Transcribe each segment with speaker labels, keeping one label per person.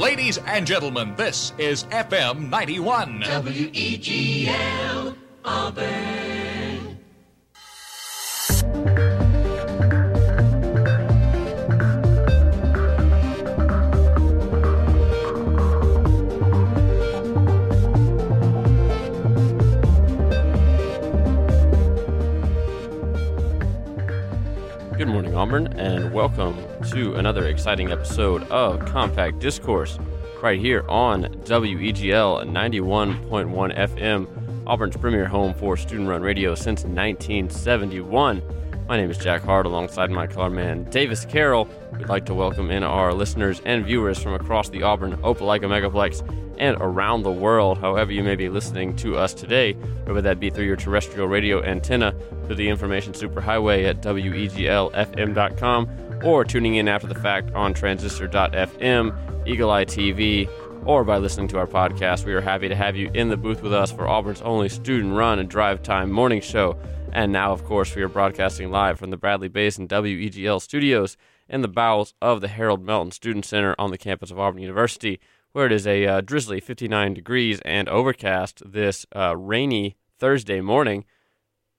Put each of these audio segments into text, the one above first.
Speaker 1: Ladies and gentlemen, this is FM 91.
Speaker 2: WEGL Auburn.
Speaker 3: Good morning, Auburn, and welcome to another exciting episode of Compact Discourse right here on WEGL 91.1 FM, Auburn's premier home for student run radio since 1971. My name is Jack Hart alongside my color man Davis Carroll. We'd like to welcome in our listeners and viewers from across the Auburn Opelika Megaplex and around the world, however you may be listening to us today, whether that be through your terrestrial radio antenna, through the information superhighway at weglfm.com, or tuning in after the fact on transistor.fm, Eagle Eye TV, or by listening to our podcast. We are happy to have you in the booth with us for Auburn's only student run and drive time morning show. And now, of course, we are broadcasting live from the Bradley Basin WEGL studios in the bowels of the Harold Melton Student Center on the campus of Auburn University where it is a uh, drizzly 59 degrees and overcast this uh, rainy Thursday morning.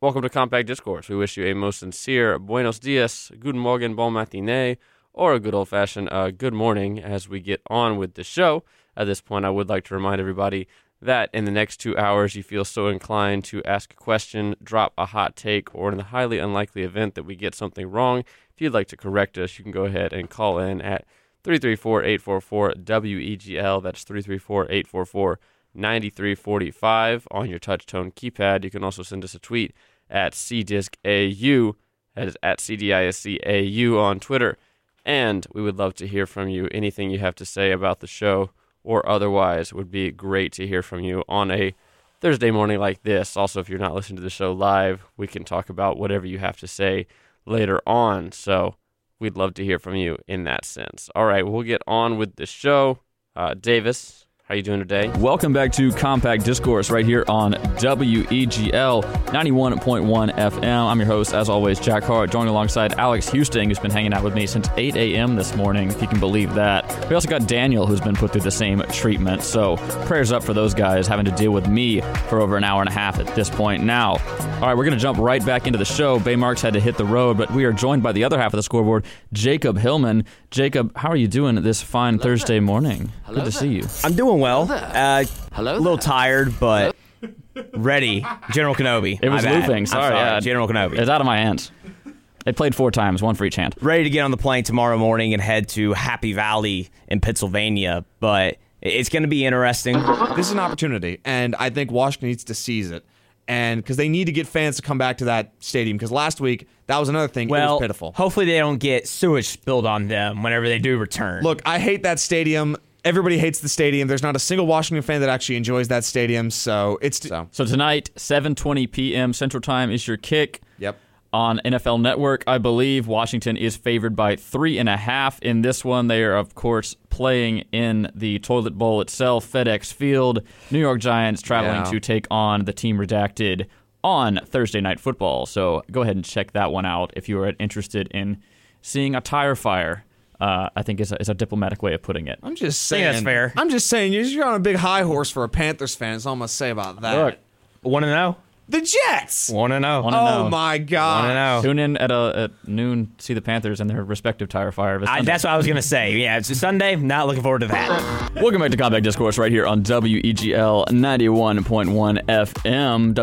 Speaker 3: Welcome to Compact Discourse. We wish you a most sincere buenos dias, good morgen, bon matinee, or a good old fashioned uh, good morning as we get on with the show. At this point, I would like to remind everybody that in the next two hours you feel so inclined to ask a question, drop a hot take, or in the highly unlikely event that we get something wrong, if you'd like to correct us, you can go ahead and call in at 334 844 WEGL. That's 334 844 9345 on your touchtone keypad. You can also send us a tweet at CDISCAU, that is at CDISCAU on Twitter. And we would love to hear from you. Anything you have to say about the show or otherwise would be great to hear from you on a Thursday morning like this. Also, if you're not listening to the show live, we can talk about whatever you have to say later on. So, we'd love to hear from you in that sense. All right, we'll get on with the show. Uh, Davis, how you doing today?
Speaker 4: Welcome back to Compact Discourse right here on WEGL 91.1 FM. I'm your host, as always, Jack Hart, joined alongside Alex Houston, who's been hanging out with me since 8 a.m. this morning, if you can believe that. We also got Daniel, who's been put through the same treatment. So prayers up for those guys having to deal with me for over an hour and a half at this point now. All right, we're going to jump right back into the show. Baymarks had to hit the road, but we are joined by the other half of the scoreboard, Jacob Hillman. Jacob, how are you doing this fine Hello Thursday there. morning?
Speaker 5: Hello
Speaker 4: Good to
Speaker 5: there.
Speaker 4: see you.
Speaker 5: I'm doing well. Uh,
Speaker 6: Hello.
Speaker 5: A little tired, but ready. General Kenobi.
Speaker 4: It was
Speaker 5: My bad.
Speaker 4: looping.
Speaker 5: I'm
Speaker 4: Sorry, yeah.
Speaker 5: General Kenobi.
Speaker 4: It's out of my hands. They played four times, one for each hand.
Speaker 5: Ready to get on the plane tomorrow morning and head to Happy Valley in Pennsylvania, but it's going to be interesting.
Speaker 7: This is an opportunity, and I think Washington needs to seize it. And because they need to get fans to come back to that stadium, because last week that was another thing. it
Speaker 5: Well,
Speaker 7: was pitiful.
Speaker 5: hopefully they don't get sewage spilled on them whenever they do return.
Speaker 7: Look, I hate that stadium. Everybody hates the stadium. There's not a single Washington fan that actually enjoys that stadium. So it's so.
Speaker 4: So tonight, 7:20 p.m. Central Time is your kick.
Speaker 7: Yep.
Speaker 4: On NFL Network, I believe Washington is favored by three and a half in this one. They are, of course, playing in the toilet bowl itself, FedEx Field. New York Giants traveling
Speaker 7: Yeah.
Speaker 4: to take on the team redacted on Thursday Night Football. So go ahead and check that one out if you are interested in seeing a tire fire. Uh, I think is a, is a diplomatic way of putting it.
Speaker 7: I'm just saying.
Speaker 5: that's fair.
Speaker 7: I'm just saying. You're, you're on a big high horse for a Panthers fan. That's all I'm gonna say about that.
Speaker 4: Look,
Speaker 5: want to know?
Speaker 7: The Jets.
Speaker 5: Want to know?
Speaker 4: Wanna
Speaker 7: Oh
Speaker 4: know.
Speaker 7: my
Speaker 5: Want to
Speaker 7: god.
Speaker 5: know?
Speaker 4: Tune in at, uh at noon to see the Panthers and their respective tire fire.
Speaker 5: I, that's what I was going to say. Yeah, it's a Sunday. Not looking forward to that.
Speaker 4: Welcome back to Compact Discourse right here on E WEGL 91.1 FM,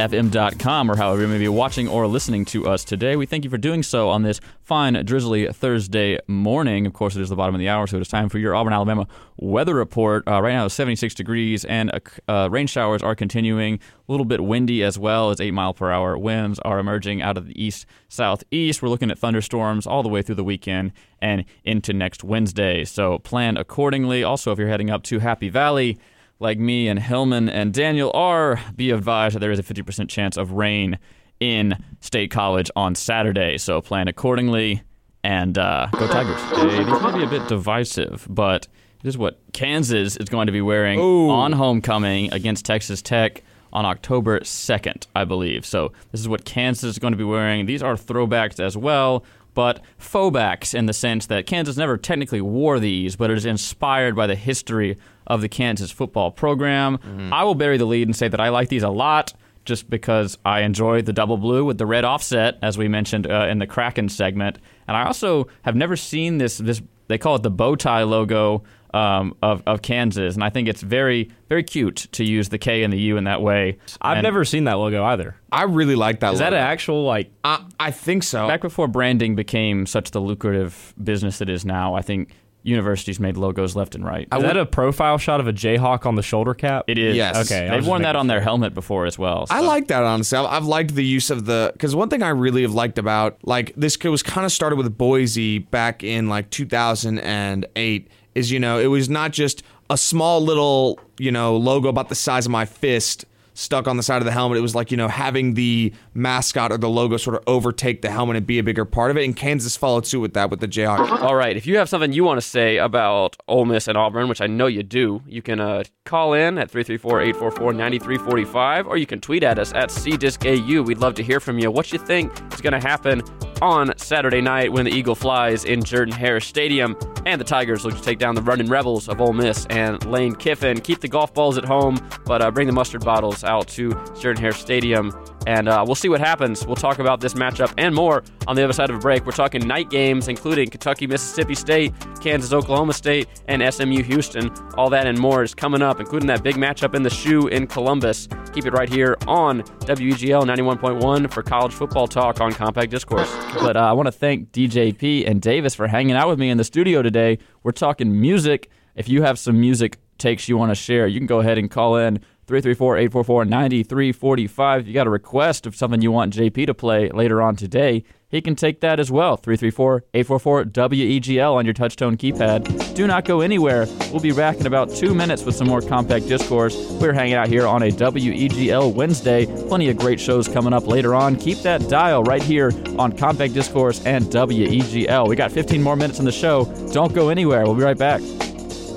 Speaker 4: WEGLFM.com, or however you may be watching or listening to us today. We thank you for doing so on this fine, drizzly Thursday morning. Of course, it is the bottom of the hour, so it is time for your Auburn, Alabama weather report. Uh, right now, it's 76 degrees, and uh, uh, rain showers are continuing. A little bit windy as well as 8 mile per hour winds are emerging out of the east southeast. We're looking at thunderstorms all the way through the weekend and into next Wednesday. So plan accordingly. Also, if you're heading up to Happy Valley, like me and Hillman and Daniel are, be advised that there is a 50% chance of rain in State College on Saturday. So plan accordingly and uh, go Tigers. These may be a bit divisive, but this is what Kansas is going to be wearing on homecoming against Texas Tech on October 2nd, I believe. So this is what Kansas is going to be wearing. These are throwbacks as well. But faux in the sense that Kansas never technically wore these, but it is inspired by the history of the Kansas football program.
Speaker 3: Mm-hmm.
Speaker 4: I will bury the lead and say that I like these a lot just because I enjoy the double blue with the red offset, as we mentioned uh, in the Kraken segment. And I also have never seen this, this they call it the bow tie logo um, of, of Kansas. And I think it's very, very cute to use the K and the U in that way.
Speaker 6: I've
Speaker 4: And
Speaker 6: never seen that logo either.
Speaker 7: I really like that.
Speaker 6: Is that
Speaker 7: logo.
Speaker 6: Is that an actual like?
Speaker 7: I, I think so.
Speaker 4: Back before branding became such the lucrative business it is now, I think universities made logos left and right.
Speaker 6: Is that a profile shot of a Jayhawk on the shoulder cap?
Speaker 4: It is.
Speaker 7: Yes.
Speaker 6: Okay,
Speaker 4: They've worn that on their helmet before as well.
Speaker 7: I like that honestly. I've, I've liked the use of the because one thing I really have liked about like this was kind of started with Boise back in like 2008 is you know it was not just a small little you know logo about the size of my fist stuck on the side of the helmet. It was like you know having the mascot or the logo sort of overtake the helmet and be a bigger part of it. And Kansas followed suit with that with the Jayhawk.
Speaker 3: All right. If you have something you want to say about Ole Miss and Auburn, which I know you do, you can uh, call in at 334-844-9345, or you can tweet at us at CDiscAU. We'd love to hear from you. What you think is going to happen on Saturday night when the Eagle flies in Jordan-Hare Stadium, and the Tigers look to take down the running Rebels of Ole Miss and Lane Kiffin. Keep the golf balls at home, but uh, bring the mustard bottles out to Jordan-Hare Stadium, and uh, we'll see what happens. We'll talk about this matchup and more on the other side of a break. We're talking night games, including Kentucky, Mississippi State, Kansas, Oklahoma State, and SMU Houston. All that and more is coming up, including that big matchup in the shoe in Columbus. Keep it right here on WEGL 91.1 for college football talk on Compact Discourse.
Speaker 4: But uh, I want to thank DJP and Davis for hanging out with me in the studio today. We're talking music. If you have some music takes you want to share, you can go ahead and call in 334-844-9345. If you got a request of something you want JP to play later on today, he can take that as well. 334-844-WEGL on your touchtone keypad. Do not go anywhere. We'll be back in about two minutes with some more compact discourse. We're hanging out here on a WEGL Wednesday. Plenty of great shows coming up later on. Keep that dial right here on Compact Discourse and WEGL. We got 15 more minutes in the show. Don't go anywhere. We'll be right back.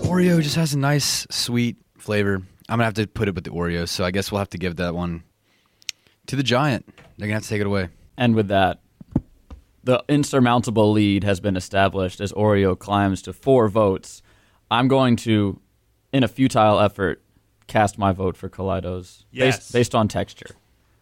Speaker 8: Oreo just has a nice, sweet flavor. I'm gonna have to put it with the Oreos, so I guess we'll have to give that one to the Giant. They're gonna have to take it away.
Speaker 4: And with that, the insurmountable lead has been established as Oreo climbs to four votes. I'm going to, in a futile effort, cast my vote for Kaleidos
Speaker 6: Yes.
Speaker 4: based, based on texture.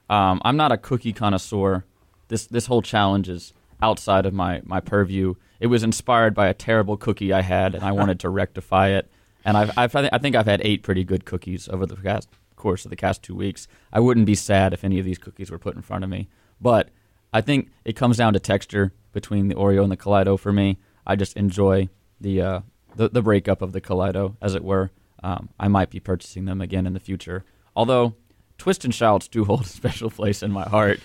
Speaker 4: Um, I'm not a cookie connoisseur. This this whole challenge is outside of my, my purview. It was inspired by a terrible cookie I had, and I wanted to rectify it. And I've, I've, I think I've had eight pretty good cookies over the past, course of the past two weeks. I wouldn't be sad if any of these cookies were put in front of me. But I think it comes down to texture between the Oreo and the Kaleido for me. I just enjoy the uh, the, the breakup of the Kaleido, as it were. Um, I might be purchasing them again in the future. Although Twist and Shouts do hold a special place in my heart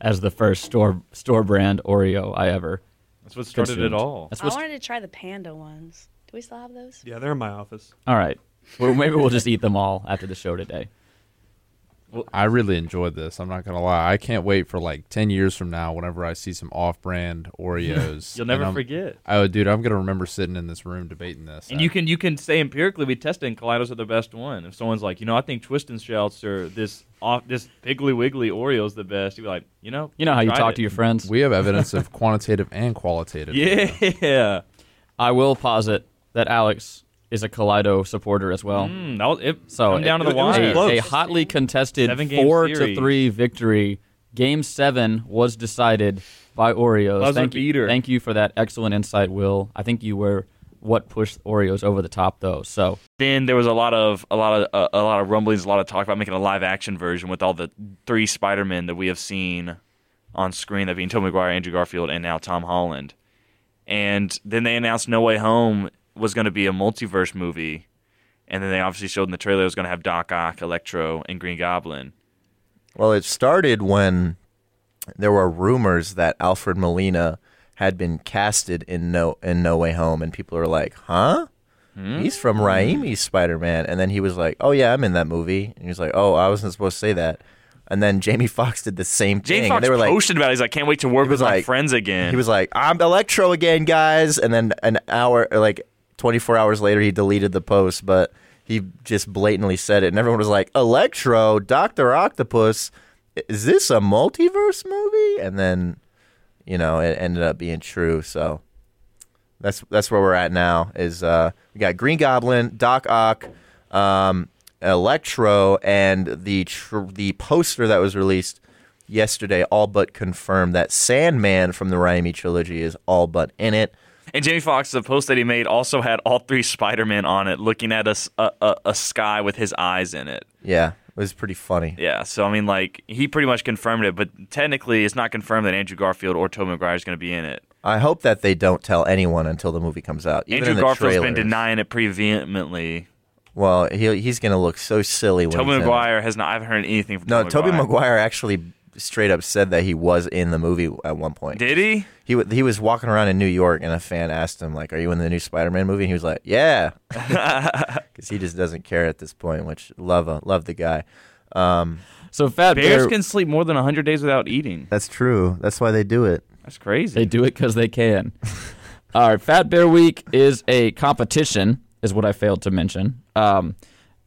Speaker 4: as the first store store brand Oreo I ever.
Speaker 6: That's what started
Speaker 4: consumed.
Speaker 6: it all.
Speaker 4: That's
Speaker 9: I wanted to try the panda ones. Do we still have those?
Speaker 6: Yeah, they're in my office.
Speaker 4: all right. Well, maybe we'll just eat them all after the show today.
Speaker 10: I really enjoyed this. I'm not gonna lie. I can't wait for like ten years from now, whenever I see some off-brand Oreos.
Speaker 6: You'll never
Speaker 10: And I'm-
Speaker 6: forget.
Speaker 10: Oh, dude, I'm gonna remember sitting in this room debating this.
Speaker 6: And you can you can say empirically we tested and Kaleidos are the best one. If someone's like, you know, I think Twist and Shouts are this off this Piggly Wiggly Oreo's the best, you'd be like, you know,
Speaker 4: You know how you talk
Speaker 6: it.
Speaker 4: to your friends.
Speaker 10: we have evidence of quantitative and qualitative.
Speaker 6: Yeah.
Speaker 4: I will posit that Alex is a Kaleido supporter as well.
Speaker 6: Mm, that was, it,
Speaker 4: So
Speaker 6: come down to the
Speaker 4: it was
Speaker 6: wire.
Speaker 4: a, a hotly contested
Speaker 6: Seven-game
Speaker 4: four to three victory. Game seven was decided by Oreos.
Speaker 6: Buzzer
Speaker 4: thank you, thank you for that excellent insight, Will. I think you were what pushed Oreos over the top, though. So
Speaker 6: then there was a lot of a lot of uh, a lot of rumblings, a lot of talk about making a live action version with all the three Spider Men that we have seen on screen, that being Tobey Maguire, Andrew Garfield, and now Tom Holland. And then they announced No Way Home was going to be a multiverse movie, and then they obviously showed in the trailer it was going to have Doc Ock, Electro, and Green Goblin.
Speaker 11: Well, it started when there were rumors that Alfred Molina had been casted in No in No Way Home, and people were like, "Huh? Hmm? He's from Raimi's Spider Man." And then he was like, "Oh yeah, I'm in that movie." And he was like, "Oh, I wasn't supposed to say that." And then Jamie Foxx did the same
Speaker 6: Jamie
Speaker 11: thing.
Speaker 6: Foxx
Speaker 11: and they were like,
Speaker 6: posted about it. He's like, can't wait to work with
Speaker 11: was
Speaker 6: my friends again.
Speaker 11: he was like, "I'm Electro again, guys." And then an hour, like 24 hours later, he deleted the post, but he just blatantly said it, and everyone was like, "Electro, Doctor Octopus, is this a multiverse movie?" And then, you know, it ended up being true. So that's that's where we're at now. Is uh, we got Green Goblin, Doc Ock, um, Electro, and the tr- the poster that was released yesterday all but confirmed that Sandman from the Raimi trilogy is all but in it.
Speaker 6: And Jamie Foxx, the post that he made, also had all three Spider-Man on it, looking at us a sky with his eyes in it.
Speaker 11: Yeah, it was pretty funny.
Speaker 6: Yeah, so I mean, like he pretty much confirmed it, but technically, it's not confirmed that Andrew Garfield or Tobey Maguire is going to be in it.
Speaker 11: I hope that they don't tell anyone until the movie comes out. Even
Speaker 6: Andrew Garfield's been
Speaker 11: trailers.
Speaker 6: denying it pretty vehemently.
Speaker 11: Well, he he's gonna look so silly when
Speaker 6: Tobey
Speaker 11: he's in it.
Speaker 6: Maguire has not. I haven't heard anything from
Speaker 11: No,
Speaker 6: Tobey
Speaker 11: Toby
Speaker 6: Maguire.
Speaker 11: Maguire actually straight up said that he was in the movie at one point.
Speaker 6: Did he?
Speaker 11: He wa- he was walking around in New York, and a fan asked him like, "Are you in the new Spider-Man movie?" And he was like, "Yeah," because he just doesn't care at this point. Which love uh, love the guy. Um,
Speaker 4: So Fat
Speaker 6: Bears
Speaker 4: Bear,
Speaker 6: can sleep more than 100 days without eating.
Speaker 11: that's true. That's why they do it.
Speaker 6: That's crazy.
Speaker 4: they do it because they can. All right, Fat Bear Week is a competition, is what I failed to mention. Um,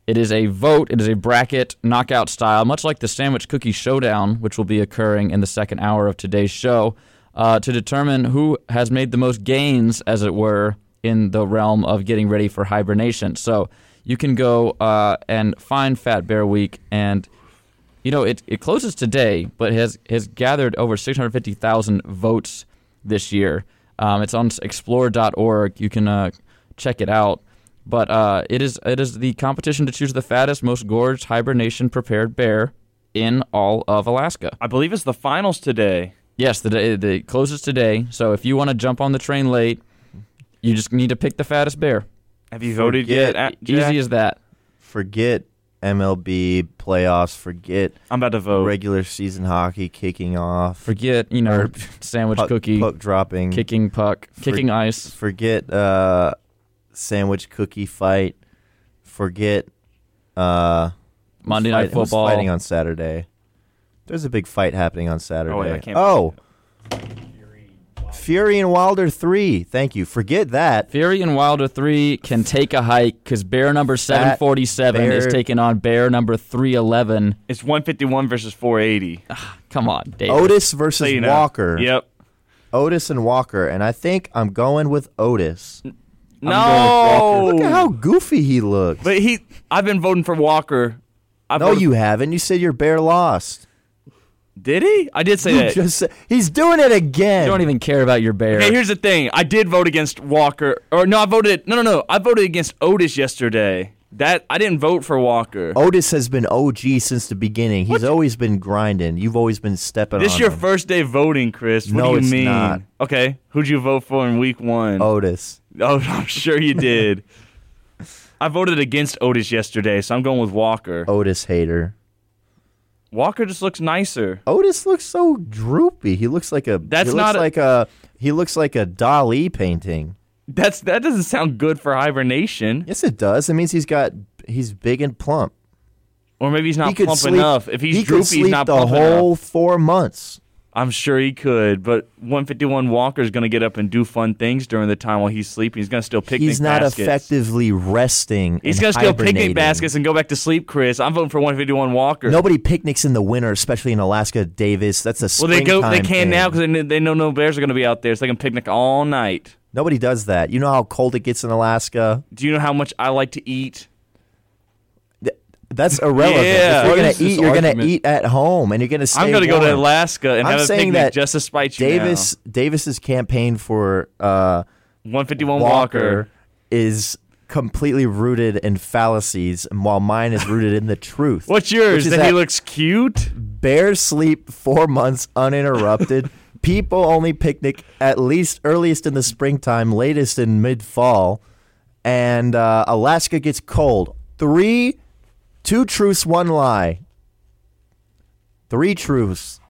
Speaker 4: it is a vote. It is a bracket knockout style, much like the Sandwich Cookie Showdown, which will be occurring in the second hour of today's show, uh, to determine who has made the most gains, as it were, in the realm of getting ready for hibernation. So you can go uh, and find Fat Bear Week and you know, it, it closes today, but has has gathered over 650,000 votes this year. Um, it's on explore.org. You can uh, check it out. But uh, it is it is the competition to choose the fattest, most gorged hibernation prepared bear in all of Alaska.
Speaker 6: I believe it's the finals today.
Speaker 4: Yes, the day the it closes today. So if you want to jump on the train late, you just need to pick the fattest bear.
Speaker 6: Have you voted
Speaker 11: Forget-
Speaker 6: yet? Jack?
Speaker 4: Easy as that.
Speaker 11: Forget MLB playoffs. Forget
Speaker 6: I'm about to vote.
Speaker 11: regular season hockey kicking off.
Speaker 4: Forget you know sandwich
Speaker 11: puck,
Speaker 4: cookie,
Speaker 11: puck dropping.
Speaker 4: kicking puck, kicking ice.
Speaker 11: Forget uh, sandwich cookie fight. Forget uh,
Speaker 4: Monday
Speaker 11: fight-
Speaker 4: Night
Speaker 11: who's
Speaker 4: Football.
Speaker 11: fighting on Saturday. There's a big fight happening on Saturday.
Speaker 6: wait, I can't-
Speaker 11: oh. Fury and Wilder three. Thank you. Forget that.
Speaker 4: Fury and Wilder 3 can take a hike because bear number 747 is
Speaker 11: bear-
Speaker 4: taking on bear number 311.
Speaker 6: It's 151 versus 480.
Speaker 4: Come on, Dave.
Speaker 11: Otis versus
Speaker 6: So you know.
Speaker 11: Walker.
Speaker 6: Yep.
Speaker 11: Otis and Walker, and I think I'm going with Otis.
Speaker 6: No.
Speaker 11: Look at how goofy he looks.
Speaker 6: But he, I've been voting for Walker. I
Speaker 11: no,
Speaker 6: voted-
Speaker 11: you haven't. You said your bear lost.
Speaker 6: did he? I did say
Speaker 11: You
Speaker 6: that.
Speaker 11: just said, he's doing it again.
Speaker 4: You don't even care about your bear.
Speaker 6: Okay, here's the thing. I did vote against Walker, or no, I voted. No, no, no. I voted against Otis yesterday. That I didn't vote for Walker.
Speaker 11: Otis has been OG since the beginning. He's always been grinding. You've always been stepping
Speaker 6: this
Speaker 11: on
Speaker 6: your
Speaker 11: him.
Speaker 6: first day voting, Chris. What
Speaker 11: No,
Speaker 6: do you
Speaker 11: it's
Speaker 6: mean?
Speaker 11: not.
Speaker 6: Okay, who'd you vote for in week one?
Speaker 11: Otis.
Speaker 6: Oh, I'm sure you did. I voted against Otis yesterday, so I'm going with Walker.
Speaker 11: Otis hater.
Speaker 6: Walker just looks nicer.
Speaker 11: Otis looks so droopy. He looks like a.
Speaker 6: That's
Speaker 11: he
Speaker 6: not
Speaker 11: looks
Speaker 6: a-
Speaker 11: like a. He looks like a Dali painting.
Speaker 6: That's that doesn't sound good for hibernation.
Speaker 11: Yes, it does. It means he's got. He's big and plump.
Speaker 6: Or maybe he's not
Speaker 11: he
Speaker 6: plump
Speaker 11: sleep,
Speaker 6: enough. If he's
Speaker 11: he
Speaker 6: droopy,
Speaker 11: could sleep
Speaker 6: he's not
Speaker 11: the
Speaker 6: plump
Speaker 11: whole
Speaker 6: enough.
Speaker 11: four months.
Speaker 6: I'm sure he could, but 151 Walker is going to get up and do fun things during the time while he's sleeping. He's going to steal picnic baskets.
Speaker 11: He's not
Speaker 6: baskets.
Speaker 11: effectively resting.
Speaker 6: He's going to steal picnic baskets and go back to sleep, Chris. I'm voting for 151 Walker.
Speaker 11: Nobody picnics in the winter, especially in Alaska, Davis. That's a
Speaker 6: well, they go. They can
Speaker 11: thing.
Speaker 6: now because they, they know no bears are going to be out there, so they can picnic all night.
Speaker 11: Nobody does that. You know how cold it gets in Alaska.
Speaker 6: Do you know how much I like to eat?
Speaker 11: That's irrelevant.
Speaker 6: Yeah.
Speaker 11: If you're gonna eat, you're gonna eat at home, and you're gonna stay.
Speaker 6: I'm going to go to. Alaska and
Speaker 11: I'm
Speaker 6: have a
Speaker 11: saying
Speaker 6: picnic
Speaker 11: that
Speaker 6: just to spite you.
Speaker 11: Davis Davis's campaign for uh,
Speaker 6: 151
Speaker 11: Walker,
Speaker 6: Walker.
Speaker 11: is completely rooted in fallacies, while mine is rooted in the truth.
Speaker 6: What's yours?
Speaker 11: Is
Speaker 6: That he looks cute.
Speaker 11: bears sleep four months uninterrupted. People only picnic at least earliest in the springtime, latest in mid fall, and uh, Alaska gets cold. Three, two truths, one lie. Three truths.